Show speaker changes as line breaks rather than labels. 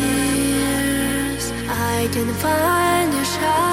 Your
tears. I can find your shadow.